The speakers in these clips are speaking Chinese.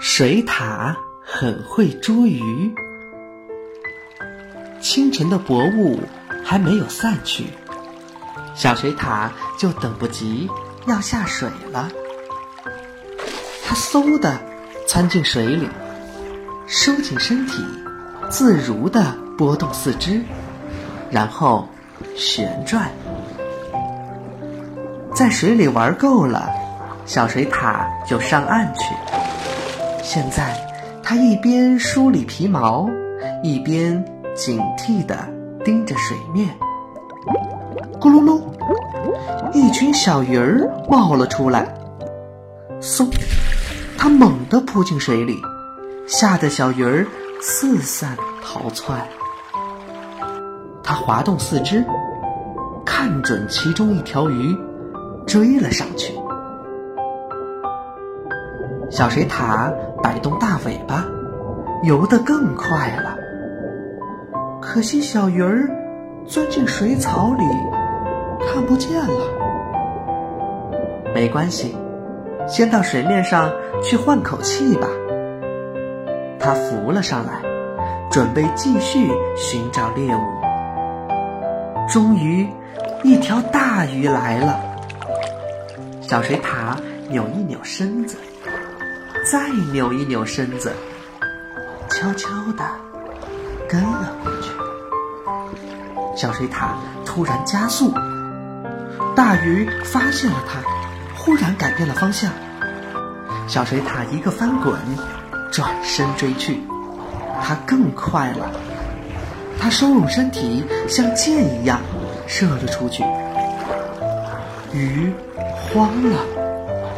水獭很会捉鱼。清晨的薄雾还没有散去，小水獭就等不及要下水了。它嗖的窜进水里，收紧身体，自如的拨动四肢，然后旋转，在水里玩够了，小水獭就上岸去。现在，它一边梳理皮毛，一边警惕地盯着水面。咕噜噜，一群小鱼儿冒了出来。嗖，它猛地扑进水里，吓得小鱼儿四散逃窜。它滑动四肢，看准其中一条鱼，追了上去。小水獭摆动大尾巴，游得更快了。可惜小鱼儿钻进水草里，看不见了。没关系，先到水面上去换口气吧。它浮了上来，准备继续寻找猎物。终于，一条大鱼来了。小水獭扭一扭身子。再扭一扭身子，悄悄地跟了过去。小水獭突然加速，大鱼发现了它，忽然改变了方向。小水獭一个翻滚，转身追去。它更快了，它收拢身体，像箭一样射了出去。鱼慌了，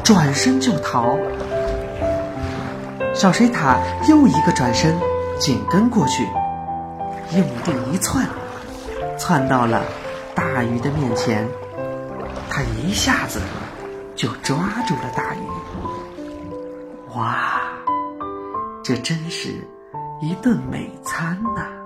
转身就逃。小水獭又一个转身，紧跟过去，用力一窜，窜到了大鱼的面前。它一下子就抓住了大鱼。哇，这真是一顿美餐呐！